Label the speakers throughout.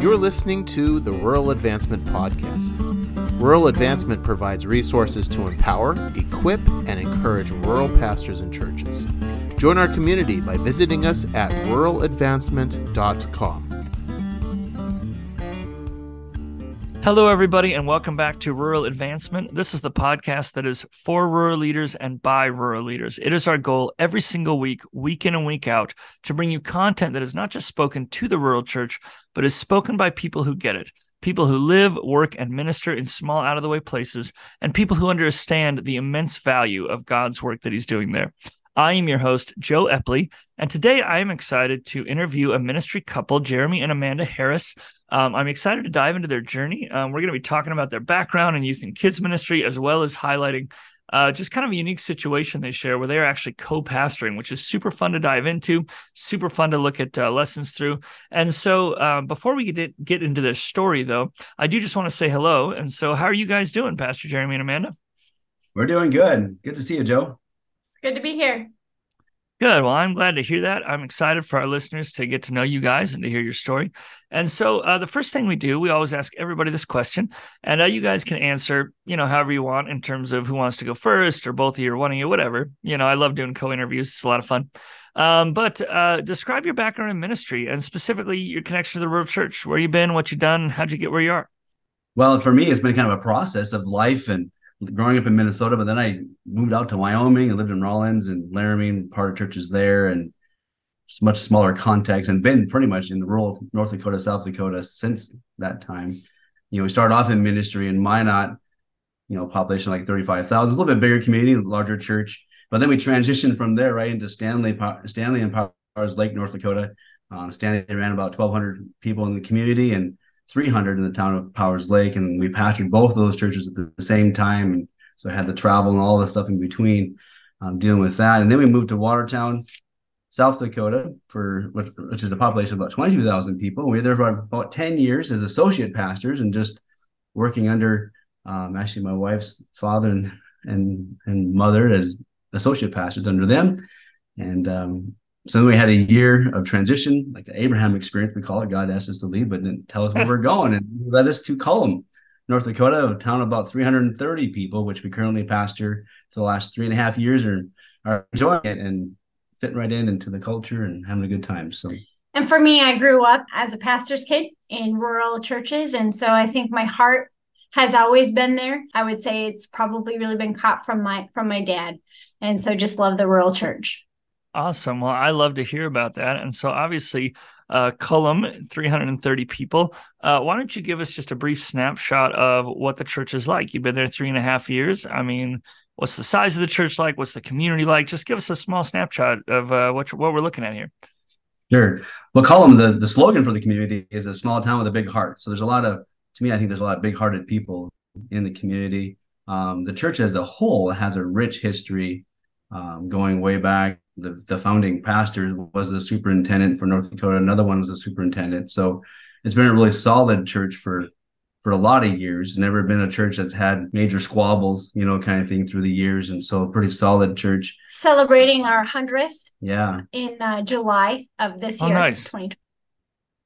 Speaker 1: You're listening to the Rural Advancement Podcast. Rural Advancement provides resources to empower, equip, and encourage rural pastors and churches. Join our community by visiting us at ruraladvancement.com.
Speaker 2: Hello, everybody, and welcome back to Rural Advancement. This is the podcast that is for rural leaders and by rural leaders. It is our goal every single week, week in and week out, to bring you content that is not just spoken to the rural church, but is spoken by people who get it. People who live, work, and minister in small, out of the way places, and people who understand the immense value of God's work that He's doing there. I am your host, Joe Epley, and today I am excited to interview a ministry couple, Jeremy and Amanda Harris. Um, I'm excited to dive into their journey. Um, we're going to be talking about their background and youth and kids ministry, as well as highlighting uh, just kind of a unique situation they share where they're actually co-pastoring, which is super fun to dive into, super fun to look at uh, lessons through. And so, uh, before we get get into their story, though, I do just want to say hello. And so, how are you guys doing, Pastor Jeremy and Amanda?
Speaker 3: We're doing good. Good to see you, Joe.
Speaker 4: Good to be here.
Speaker 2: Good. Well, I'm glad to hear that. I'm excited for our listeners to get to know you guys and to hear your story. And so, uh, the first thing we do, we always ask everybody this question, and uh, you guys can answer, you know, however you want in terms of who wants to go first, or both of you, or one of you, whatever. You know, I love doing co-interviews; it's a lot of fun. Um, but uh, describe your background in ministry, and specifically your connection to the rural church. Where you been? What you done? How'd you get where you are?
Speaker 3: Well, for me, it's been kind of a process of life and growing up in Minnesota, but then I moved out to Wyoming and lived in Rawlins and Laramie, and part of churches there, and much smaller context, and been pretty much in the rural North Dakota, South Dakota since that time. You know, we started off in ministry in Minot, you know, population like 35,000, a little bit bigger community, larger church. But then we transitioned from there right into Stanley, Stanley and Powers Lake, North Dakota. Um, Stanley ran about 1,200 people in the community, and 300 in the town of Powers Lake, and we pastored both of those churches at the same time, and so I had the travel and all the stuff in between, um, dealing with that. And then we moved to Watertown, South Dakota, for which, which is a population of about 22,000 people. We were there for about 10 years as associate pastors, and just working under um, actually my wife's father and and and mother as associate pastors under them, and um, so we had a year of transition, like the Abraham experience, we call it. God asked us to leave, but didn't tell us where we're going and led us to Kulm, North Dakota, a town of about 330 people, which we currently pastor for the last three and a half years are, are enjoying it and fitting right in into the culture and having a good time. So
Speaker 4: and for me, I grew up as a pastor's kid in rural churches. And so I think my heart has always been there. I would say it's probably really been caught from my from my dad. And so just love the rural church.
Speaker 2: Awesome. Well, I love to hear about that. And so, obviously, uh, Kulm, 330 people. Uh, why don't you give us just a brief snapshot of what the church is like? You've been there three and a half years. I mean, what's the size of the church like? What's the community like? Just give us a small snapshot of uh, what what we're looking at here.
Speaker 3: Sure. Well, Kulm, the the slogan for the community is a small town with a big heart. So there's a lot of, to me, I think there's a lot of big-hearted people in the community. Um, the church as a whole has a rich history um, going way back the, the founding pastor was the superintendent for North Dakota. Another one was a superintendent. So it's been a really solid church for for a lot of years. Never been a church that's had major squabbles, you know, kind of thing through the years, and so a pretty solid church.
Speaker 4: Celebrating our hundredth,
Speaker 3: yeah,
Speaker 4: in uh, July of this
Speaker 2: oh,
Speaker 4: year,
Speaker 2: nice.
Speaker 4: 2020.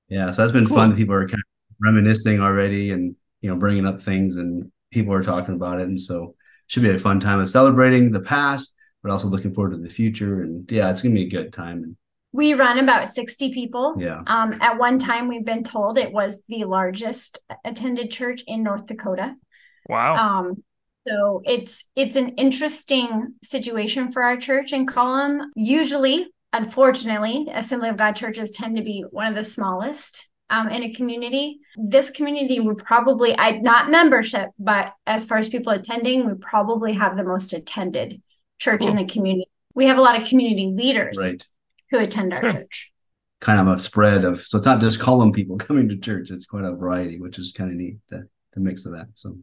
Speaker 3: Yeah, so that's been cool. fun. People are kind of reminiscing already, and you know, bringing up things, and people are talking about it, and so should be a fun time of celebrating the past but also looking forward to the future. And yeah, it's gonna be a good time.
Speaker 4: We run about 60 people.
Speaker 3: Yeah.
Speaker 4: Um, at one time, we've been told it was the largest attended church in North Dakota.
Speaker 2: Wow.
Speaker 4: Um, so it's it's an interesting situation for our church in Kulm. Usually, unfortunately, Assembly of God churches tend to be one of the smallest um, in a community. This community would probably, I not membership, but as far as people attending, we probably have the most attended church cool. in the community. We have a lot of community leaders
Speaker 3: right.
Speaker 4: who attend our sure. church.
Speaker 3: Kind of a spread of so it's not just Kulm people coming to church; it's quite a variety, which is kind of neat. The the mix of that. So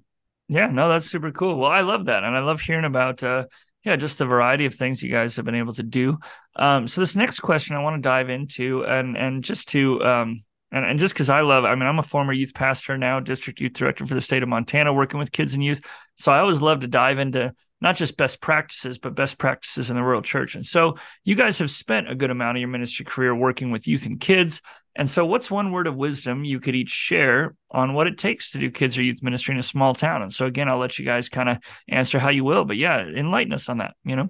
Speaker 2: yeah, no, that's super cool. Well, I love that, and I love hearing about uh, yeah, just the variety of things you guys have been able to do. Um, so this next question I want to dive into, and and just to um, and, and just because I love, I mean, I'm a former youth pastor now, district youth director for the state of Montana, working with kids and youth. So I always love to dive into not just best practices, but best practices in the rural church. And so you guys have spent a good amount of your ministry career working with youth and kids. And so, what's one word of wisdom you could each share on what it takes to do kids or youth ministry in a small town? And so, again, I'll let you guys kind of answer how you will, but yeah, enlighten us on that, you know?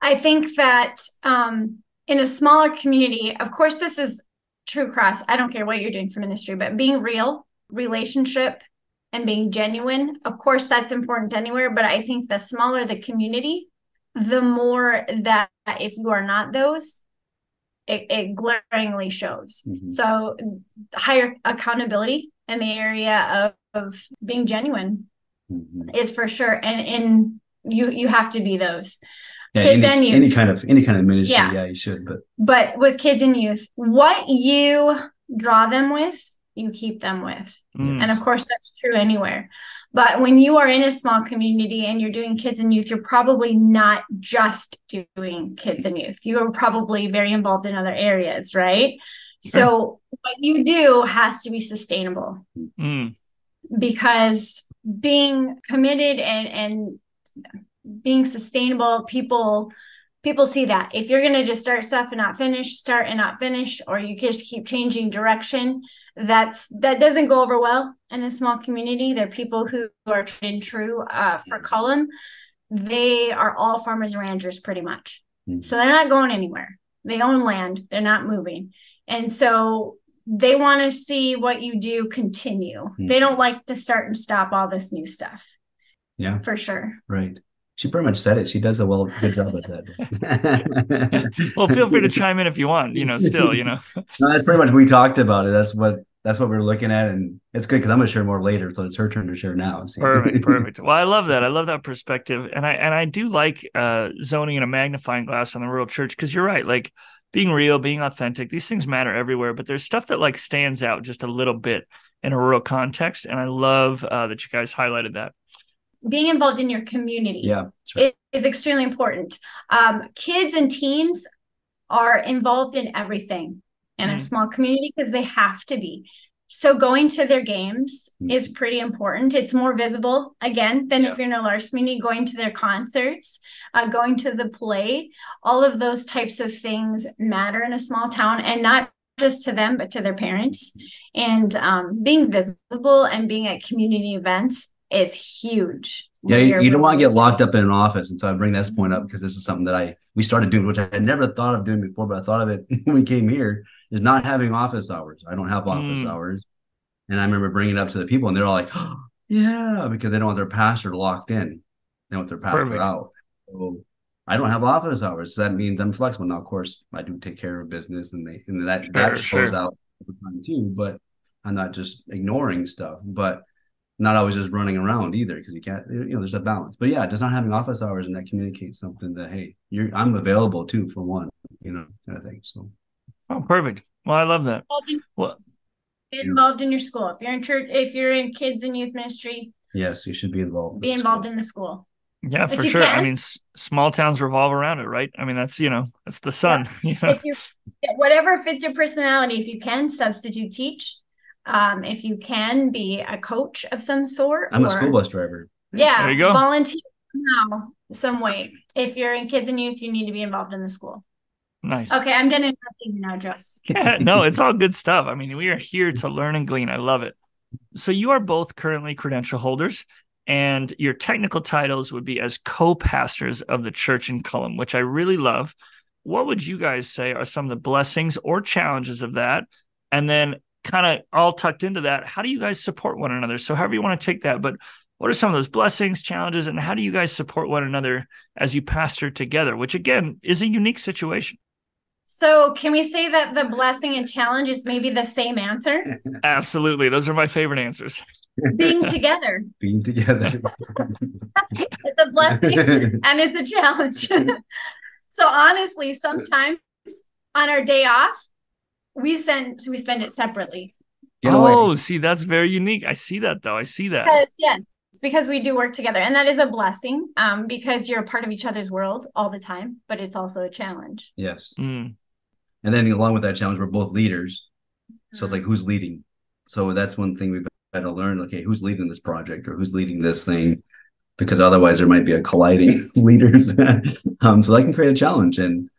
Speaker 4: I think that um, in a smaller community, of course, this is true cross. I don't care what you're doing for ministry, but being real, relationship, and being genuine. Of course, that's important anywhere, but I think the smaller the community, the more that if you are not those, it, it glaringly shows. Mm-hmm. So, higher accountability in the area of, of being genuine mm-hmm. is for sure. And in you you have to be those.
Speaker 3: Yeah, kids any, and youth. Any kind of any kind of ministry, yeah. yeah, you should. But
Speaker 4: but with kids and youth, what you draw them with you keep them with. Mm. And of course, that's true anywhere. But when you are in a small community and you're doing kids and youth, you're probably not just doing kids and youth. You are probably very involved in other areas, right? So, what you do has to be sustainable mm. because being committed and, and being sustainable, people people see that if you're going to just start stuff and not finish start and not finish or you just keep changing direction that's that doesn't go over well in a small community. They're people who are in true uh, for Kulm. they are all farmers and ranchers pretty much. Mm-hmm. so they're not going anywhere. They own land. They're not moving. And so they want to see what you do continue. Mm-hmm. they don't like to start and stop all this new stuff.
Speaker 3: Yeah.
Speaker 4: For sure.
Speaker 3: Right she pretty much said it. She does a well good job at
Speaker 2: that. well, feel free to chime in if you want. You know, still, you know.
Speaker 3: no, that's pretty much we talked about it. That's what that's what we're looking at, and it's good because I'm gonna share more later, so it's her turn to share now.
Speaker 2: perfect, perfect. Well, I love that. I love that perspective, and I and I do like uh, zoning in a magnifying glass on the rural church because you're right. Like being real, being authentic, these things matter everywhere, but there's stuff that like stands out just a little bit in a rural context, and I love uh, that you guys highlighted that
Speaker 4: being involved in your community
Speaker 3: yeah,
Speaker 4: right. is, extremely important. Um, kids and teens are involved in everything in mm. a small community because they have to be. So going to their games mm. is pretty important. It's more visible again than yeah. if you're in a large community. Going to their concerts, uh, going to the play, all of those types of things matter in a small town, and not just to them but to their parents. And um, being visible and being at community events is huge.
Speaker 3: Yeah, you, you don't want to get locked up in an office. And so I bring this point up because this is something that I we started doing, which I had never thought of doing before, but I thought of it when we came here, is not having office hours. I don't have office mm. hours. And I remember bringing it up to the people, and they're all like, oh, yeah, because they don't want their pastor locked in. They want their pastor Perfect. out. So I don't have office hours. So that means I'm flexible. Now, of course, I do take care of business and they and that, sure, that shows sure. out time too, but I'm not just ignoring stuff. But not always just running around either because you can't you know there's a balance. But yeah just not having office hours and that communicates something that hey you're i'm available too for one you know kind of thing so.
Speaker 2: Oh perfect. Well i love that. Well get
Speaker 4: involved in your school. If you're in church if you're in kids and youth ministry
Speaker 3: yes you should be involved
Speaker 4: be involved in the school.
Speaker 2: Yeah but for sure. Can. i mean s- small towns revolve around it right? I mean that's you know that's the sun yeah. you know?
Speaker 4: if you whatever fits your personality if you can substitute teach um, if you can be a coach of some sort.
Speaker 3: I'm or, a school bus driver.
Speaker 4: Yeah, there you go. Volunteer now some way. If you're in kids and youth, you need to be involved in the school.
Speaker 2: Nice.
Speaker 4: Okay, I'm done interrupting you now, Jess.
Speaker 2: yeah, no, it's all good stuff. I mean, we are here to learn and glean. I love it. So you are both currently credential holders, and your technical titles would be as co-pastors of the church in Kulm, which I really love. What would you guys say are some of the blessings or challenges of that? And then kind of all tucked into that, how do you guys support one another? So, however you want to take that, but what are some of those blessings, challenges, and how do you guys support one another as you pastor together, which again is a unique situation?
Speaker 4: So, can we say that the blessing and challenge is maybe the same answer?
Speaker 2: Absolutely. Those are my favorite answers.
Speaker 4: Being together.
Speaker 3: Being together.
Speaker 4: it's a blessing and it's a challenge. so, honestly, sometimes on our day off, we send we spend it separately.
Speaker 2: oh, see, that's very unique. I see that though. I see that.
Speaker 4: Because, yes, it's because we do work together, and that is a blessing. Um, because you're a part of each other's world all the time, but it's also a challenge.
Speaker 3: Yes. Mm. And then along with that challenge, we're both leaders. So it's like who's leading. So that's one thing we've got to learn. Okay, who's leading this project or who's leading this thing? because otherwise there might be a colliding leaders. um, so that can create a challenge. And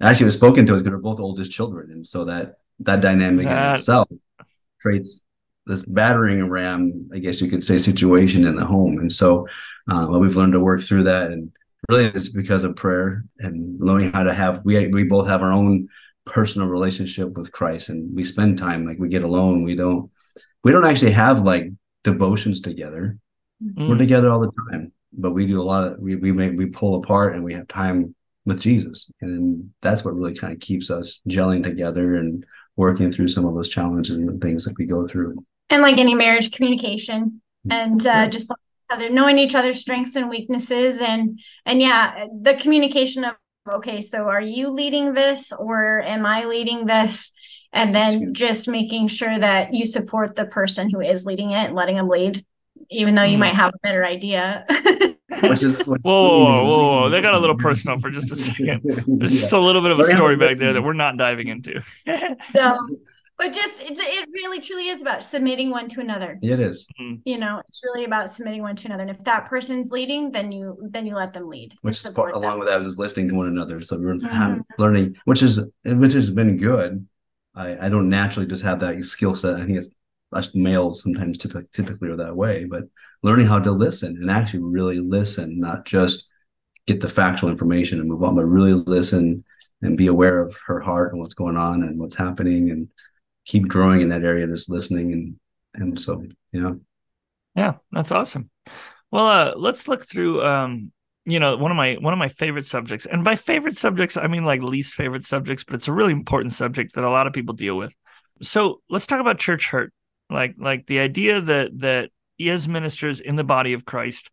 Speaker 3: actually, was spoken to us because we're both oldest children, and so that that dynamic that... in itself creates this battering ram, I guess you could say, situation in the home. And so, uh, well, we've learned to work through that, and really, it's because of prayer and learning how to have. We we both have our own personal relationship with Christ, and we spend time like we get alone. We don't we don't actually have like devotions together. Mm. We're together all the time, but we do a lot of we we make we pull apart and we have time with Jesus, and that's what really kind of keeps us gelling together and working through some of those challenges and things that we go through.
Speaker 4: And like any marriage, communication and uh, just like other knowing each other's strengths and weaknesses, and and yeah, the communication of okay, so are you leading this or am I leading this? and then just making sure that you support the person who is leading it and letting them lead even though you mm. might have a better idea
Speaker 2: which is, which whoa, whoa, whoa, whoa! They got a little personal for just a second. There's just a little bit of a story back there that we're not diving into.
Speaker 4: no, but just it, it really truly is about submitting one to another.
Speaker 3: It is.
Speaker 4: Mm-hmm. You know, it's really about submitting one to another. And if that person's leading, then you then you let them lead.
Speaker 3: Which is part, along with that is listening to one another. So we're mm-hmm. learning, which is which has been good I, I don't naturally just have that skill set. I think it's us males sometimes typically, typically are that way, but learning how to listen and actually really listen, not just get the factual information and move on, but really listen and be aware of her heart and what's going on and what's happening and keep growing in that area, just listening. And, and so, yeah.
Speaker 2: Yeah, that's awesome. Well, uh, let's look through um, you know one of my one of my favorite subjects and by favorite subjects i mean like least favorite subjects but it's a really important subject that a lot of people deal with so let's talk about church hurt like like the idea that that as ministers in the body of christ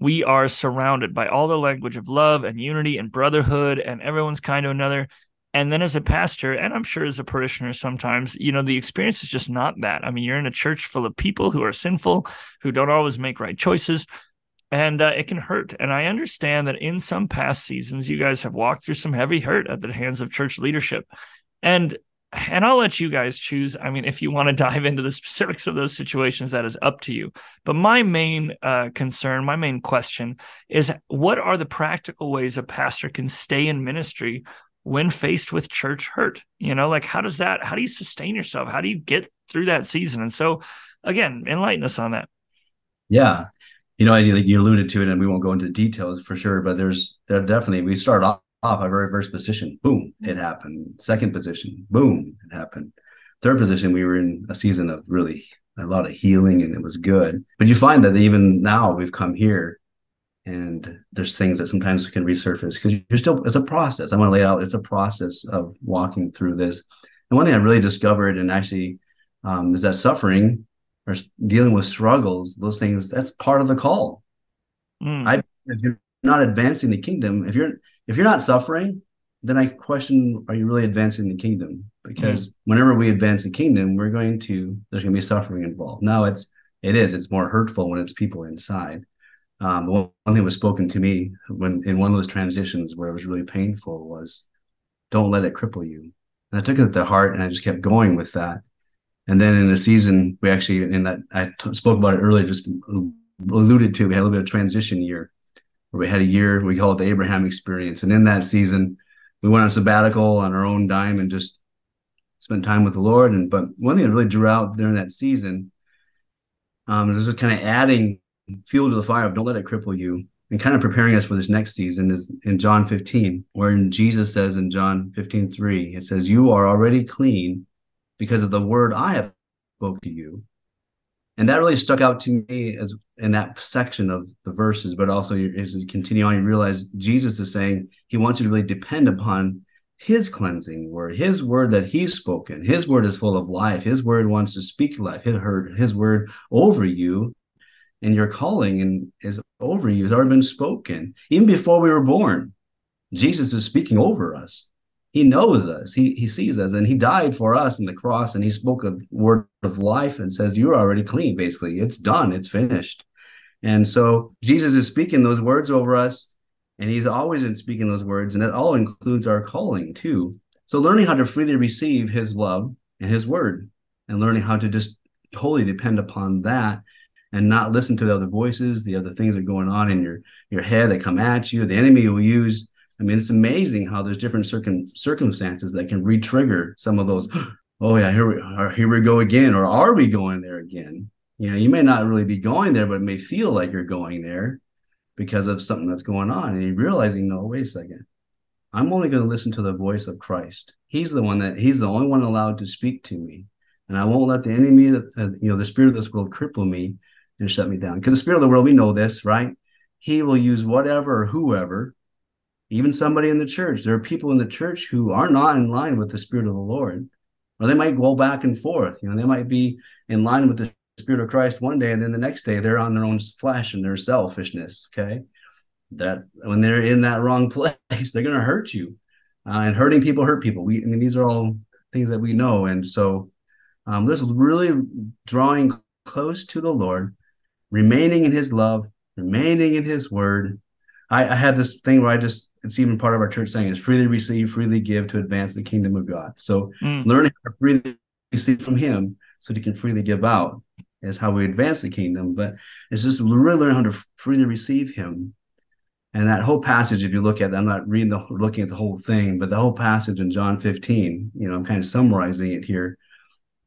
Speaker 2: we are surrounded by all the language of love and unity and brotherhood and everyone's kind to another. And then as a pastor and i'm sure as a parishioner sometimes you know the experience is just not that. I mean you're in a church full of people who are sinful who don't always make right choices and uh, it can hurt. And I understand that in some past seasons, you guys have walked through some heavy hurt at the hands of church leadership, and and I'll let you guys choose. I mean, if you want to dive into the specifics of those situations, that is up to you. But my main uh, concern, my main question is what are the practical ways a pastor can stay in ministry when faced with church hurt? You know, like how does that, how do you sustain yourself? How do you get through that season? And so, again, enlighten us on that.
Speaker 3: Yeah you know, you alluded to it, and we won't go into details for sure, but there's there definitely we start off, off our very first position, boom, it happened. Second position, boom, it happened. Third position, we were in a season of really a lot of healing, and it was good. But you find that even now we've come here, and there's things that sometimes can resurface because you're still it's a process. I want to lay out it's a process of walking through this. And one thing I really discovered, and actually, um, is that suffering or dealing with struggles, those things, that's part of the call. Mm. I if you're not advancing the kingdom, if you're if you're not suffering, then I question, are you really advancing the kingdom? Because mm. whenever we advance the kingdom, we're going to there's going to be suffering involved. Now it's it is it's more hurtful when it's people inside. Um, one, one thing was spoken to me when in one of those transitions where it was really painful was, don't let it cripple you. And I took it to heart and I just kept going with that. And then in the season, we actually, in that I t- spoke about it earlier, just alluded to, we had a little bit of transition year where we had a year, we call it the Abraham experience. And in that season, we went on sabbatical on our own dime and just spent time with the Lord. And but one thing that really drew out during that season um, is just kind of adding fuel to the fire of don't let it cripple you and kind of preparing us for this next season is in John 15, where Jesus says in John 15, 3, it says, You are already clean because of the word I have spoke to you. And that really stuck out to me as in that section of the verses, but also as you continue on, you realize Jesus is saying he wants you to really depend upon his cleansing word, his word that he's spoken. His word is full of life. His word wants to speak life. His, his word over you and your calling and is over you has already been spoken. Even before we were born, Jesus is speaking over us he knows us he, he sees us and he died for us in the cross and he spoke a word of life and says you're already clean basically it's done it's finished and so jesus is speaking those words over us and he's always in speaking those words and it all includes our calling too so learning how to freely receive his love and his word and learning how to just totally depend upon that and not listen to the other voices, the other things that are going on in your your head that come at you. The enemy will use. I mean, it's amazing how there's different circum, circumstances that can re-trigger some of those. Oh yeah, here we are. Here we go again, or are we going there again? You know, you may not really be going there, but it may feel like you're going there because of something that's going on, and you're realizing, no, wait a second. I'm only going to listen to the voice of Christ. He's the one that He's the only one allowed to speak to me, and I won't let the enemy, that uh, you know, the spirit of this world cripple me and shut me down. Because the spirit of the world, we know this, right? He will use whatever or whoever, even somebody in the church. There are people in the church who are not in line with the spirit of the Lord, or they might go back and forth. You know, they might be in line with the spirit of Christ one day, and then the next day they're on their own flesh and their selfishness. Okay, that when they're in that wrong place, they're going to hurt you, uh, and hurting people hurt people. We, I mean, these are all things that we know, and so um, this is really drawing close to the Lord remaining in his love, remaining in his word. I, I had this thing where I just, it's even part of our church saying is freely receive, freely give to advance the kingdom of God. So mm. learning how to freely receive from him so that you can freely give out is how we advance the kingdom. But it's just really learn how to freely receive him. And that whole passage, if you look at it, I'm not reading the looking at the whole thing, but the whole passage in John 15, you know, I'm kind of summarizing it here.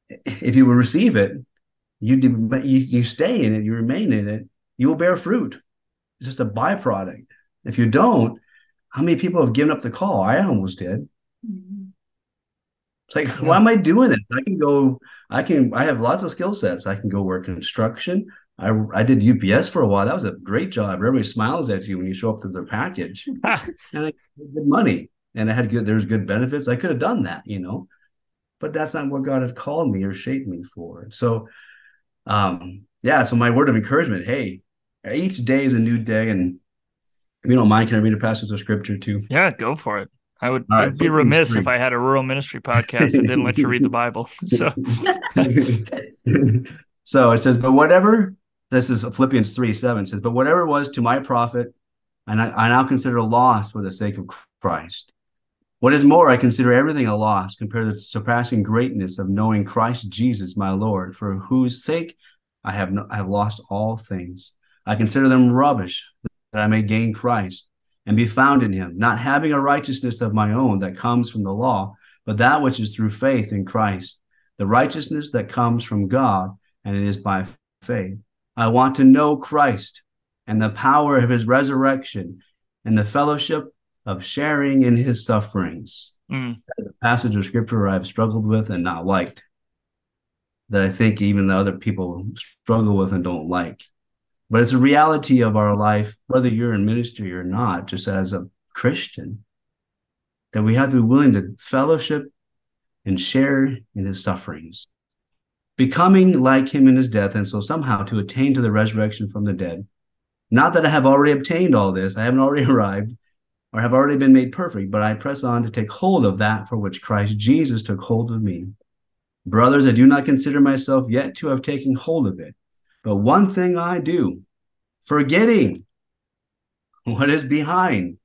Speaker 3: If you will receive it, you, you you stay in it, you remain in it, you will bear fruit. It's just a byproduct. If you don't, how many people have given up the call? I almost did. Mm-hmm. It's like, yeah. why am I doing this? I can go, I can, I have lots of skill sets. I can go work construction. I, I did UPS for a while. That was a great job. Everybody smiles at you when you show up with their package. and I had good money and I had good, there's good benefits. I could have done that, you know, but that's not what God has called me or shaped me for. So um, yeah, so my word of encouragement, hey, each day is a new day. And if you don't mind, can I read a passage of scripture too?
Speaker 2: Yeah, go for it. I would right, be remiss if I had a rural ministry podcast and didn't let you read the Bible. So,
Speaker 3: so it says, but whatever this is Philippians 3 7 says, but whatever it was to my profit, and I, I now consider a loss for the sake of Christ. What is more, I consider everything a loss compared to the surpassing greatness of knowing Christ Jesus, my Lord, for whose sake I have no, I have lost all things. I consider them rubbish that I may gain Christ and be found in him, not having a righteousness of my own that comes from the law, but that which is through faith in Christ, the righteousness that comes from God, and it is by faith. I want to know Christ and the power of his resurrection and the fellowship of sharing in his sufferings. Mm. As a passage of scripture I've struggled with and not liked, that I think even the other people struggle with and don't like. But it's a reality of our life, whether you're in ministry or not, just as a Christian, that we have to be willing to fellowship and share in his sufferings, becoming like him in his death, and so somehow to attain to the resurrection from the dead. Not that I have already obtained all this, I haven't already arrived, or have already been made perfect, but I press on to take hold of that for which Christ Jesus took hold of me. Brothers, I do not consider myself yet to have taken hold of it, but one thing I do, forgetting what is behind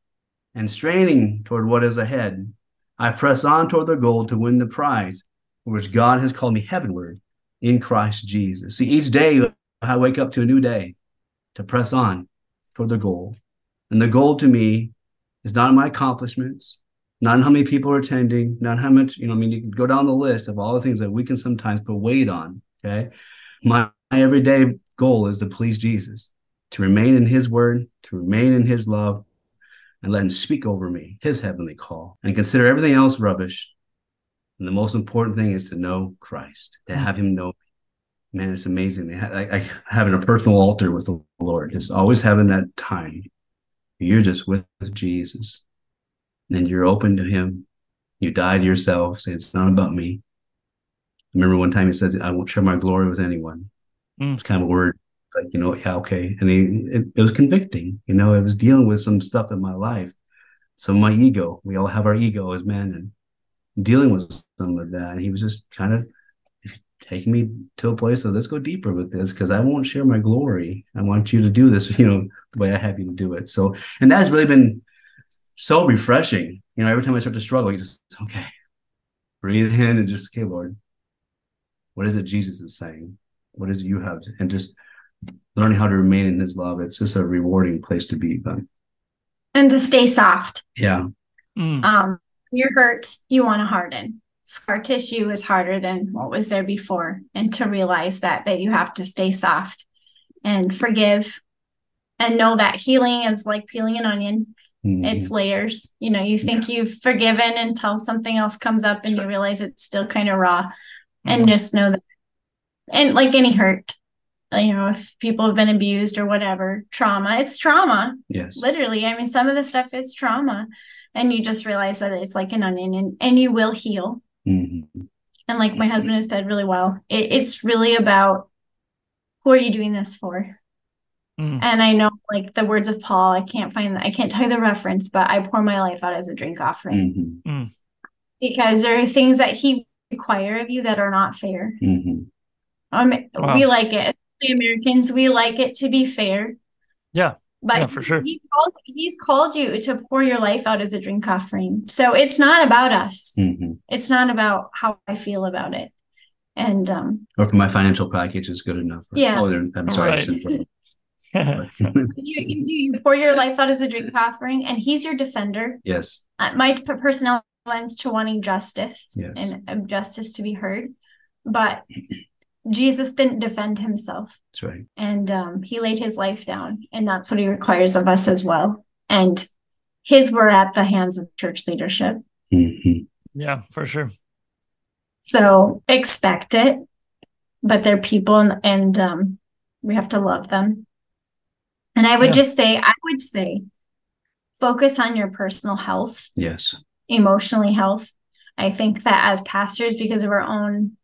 Speaker 3: and straining toward what is ahead, I press on toward the goal to win the prize for which God has called me heavenward in Christ Jesus. See, each day I wake up to a new day to press on toward the goal. And the goal to me is not my accomplishments, not how many people are attending, not how much, you know, I mean, you can go down the list of all the things that we can sometimes put weight on. Okay. My everyday goal is to please Jesus, to remain in his word, to remain in his love, and let him speak over me, his heavenly call, and consider everything else rubbish. And the most important thing is to know Christ, to have him know me. Man, it's amazing. I, I having a personal altar with the Lord, just always having that time you're just with Jesus and you're open to him. You die to yourself, say it's not about me. Remember one time he says, I won't share my glory with anyone. Mm. It's kind of a word like, you know, yeah, okay. And he, it, it was convicting, you know, I was dealing with some stuff in my life, some of my ego. We all have our ego as men and dealing with some of that. And he was just kind of taking me to a place of let's go deeper with this because I won't share my glory. I want you to do this, you know, the way I have you to do it. So, and that's really been so refreshing. You know, every time I start to struggle, you just, okay, breathe in and just, okay, Lord, what is it Jesus is saying? What is it you have? And just learning how to remain in his love. It's just a rewarding place to be. But
Speaker 4: and to stay soft.
Speaker 3: Yeah.
Speaker 2: Mm.
Speaker 4: Um, you're hurt, you want to harden. Scar tissue is harder than what was there before. And to realize that that you have to stay soft and forgive and know that healing is like peeling an onion.
Speaker 3: Mm-hmm.
Speaker 4: It's layers. You know, you think you've forgiven until something else comes up and you realize it's still kind of raw. And
Speaker 2: Mhm.
Speaker 4: just know that and like any hurt, you know, if people have been abused or whatever, trauma, it's trauma
Speaker 3: yes.
Speaker 4: literally i mean some of the stuff is trauma and you just realize that it's like an onion and, and you will heal
Speaker 3: Mhm.
Speaker 4: and like my husband has said really well it, it's really about who are you doing this for
Speaker 2: Mm.
Speaker 4: and i know like the words of paul i can't find i can't tell you the reference but i pour my life out as a drink offering
Speaker 3: Mhm.
Speaker 4: because there are things that he require of you that are not fair
Speaker 3: Mhm.
Speaker 4: Um
Speaker 2: Wow.
Speaker 4: we like it especially americans we like it to be fair
Speaker 2: Yeah.
Speaker 4: but
Speaker 2: Yeah, for sure.
Speaker 4: he called, he's called you to pour your life out as a drink offering so it's not about us
Speaker 3: Mhm.
Speaker 4: it's not about how i feel about it and um
Speaker 3: Or if my financial package is good enough. Or-
Speaker 4: Yeah.
Speaker 3: Oh, I'm sorry. I
Speaker 2: Right.
Speaker 3: shouldn't
Speaker 4: you, you do you pour your life out as a drink offering and he's your defender
Speaker 3: yes.
Speaker 4: uh, my p- personality lends to wanting justice
Speaker 3: Yes.
Speaker 4: and uh, justice to be heard but jesus didn't defend himself
Speaker 3: That's right.
Speaker 4: and um, he laid his life down and that's what he requires of us as well and his were at the hands of church leadership
Speaker 3: Mhm.
Speaker 2: yeah, for sure.
Speaker 4: so expect it but they're people and, and um, we have to love them and i would
Speaker 2: Yeah.
Speaker 4: just say i would say focus on your personal health
Speaker 3: Yes.
Speaker 4: emotionally health i think that as pastors because of our own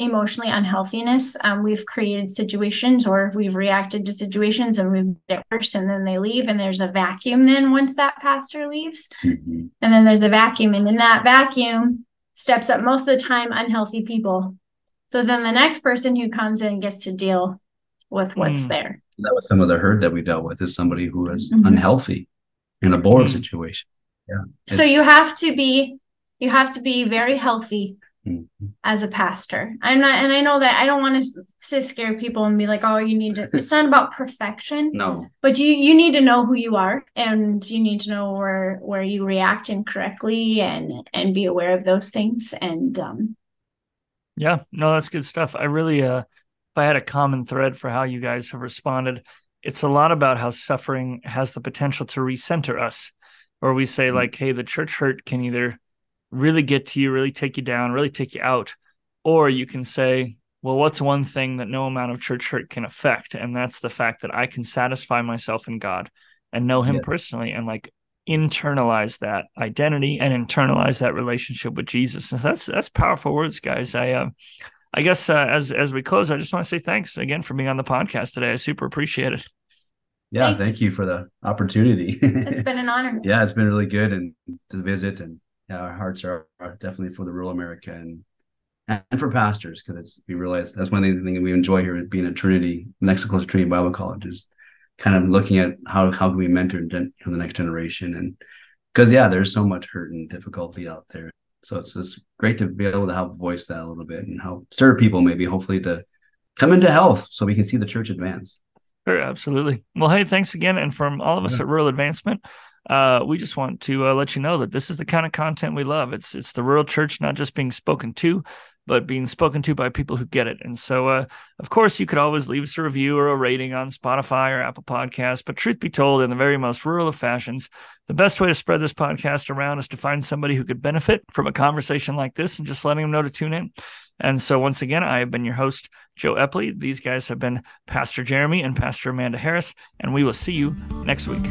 Speaker 4: emotionally unhealthiness um, we've created situations or we've reacted to situations and we've get worse and then they leave and there's a vacuum then once that pastor leaves
Speaker 3: Mhm.
Speaker 4: and then there's a vacuum and in that vacuum steps up most of the time unhealthy people so then the next person who comes in gets to deal with what's
Speaker 2: Mm.
Speaker 4: there
Speaker 3: That was some of the hurt that we dealt with is somebody who was
Speaker 4: Mhm.
Speaker 3: unhealthy in a board
Speaker 2: Mhm.
Speaker 3: situation.
Speaker 4: so
Speaker 3: It's-
Speaker 4: you have to be you have to be very healthy
Speaker 3: Mhm.
Speaker 4: as a pastor. I'm not, and I know that I don't want to, to scare people and be like, oh, you need to. It's not about perfection,
Speaker 3: No.
Speaker 4: but you you need to know who you are, and you need to know where where you react incorrectly, and and be aware of those things. And um,
Speaker 2: Yeah, no, that's good stuff. I really, uh, if I had a common thread for how you guys have responded, it's a lot about how suffering has the potential to recenter us, or we say, like, hey, the church hurt can either really get to you, really take you down, really take you out, or you can say, well, what's one thing that no amount of church hurt can affect? And that's the fact that I can satisfy myself in God and know Him
Speaker 3: Yeah.
Speaker 2: personally and like internalize that identity and internalize that relationship with Jesus. And that's that's powerful words, guys. I uh, I guess uh, as as we close, I just want to say thanks again for being on the podcast today. I super appreciate it.
Speaker 3: Yeah.
Speaker 4: Thanks.
Speaker 3: Thank you for the opportunity.
Speaker 4: it's been an honor.
Speaker 3: yeah, it's been really good and to visit and yeah, our hearts are, are definitely for the rural America and and for pastors because it's we realize that's one thing that we enjoy here being at Trinity, Mexico Trinity Bible College is kind of looking at how how can we mentor gen, the next generation and because yeah, there's so much hurt and difficulty out there. So it's just great to be able to help voice that a little bit and help stir people maybe hopefully to come into health so we can see the church advance.
Speaker 2: Sure, absolutely. Well, hey, thanks again. And from all of us
Speaker 3: Yeah.
Speaker 2: at Rural Advancement, uh, we just want to uh, let you know that this is the kind of content we love. It's it's the rural church not just being spoken to, but being spoken to by people who get it. And so, uh, of course, you could always leave us a review or a rating on Spotify or Apple Podcasts. But truth be told, in the very most rural of fashions, the best way to spread this podcast around is to find somebody who could benefit from a conversation like this and just letting them know to tune in. And so, once again, I have been your host, Joe Epley. These guys have been Pastor Jeremy and Pastor Amanda Harris, and we will see you next week.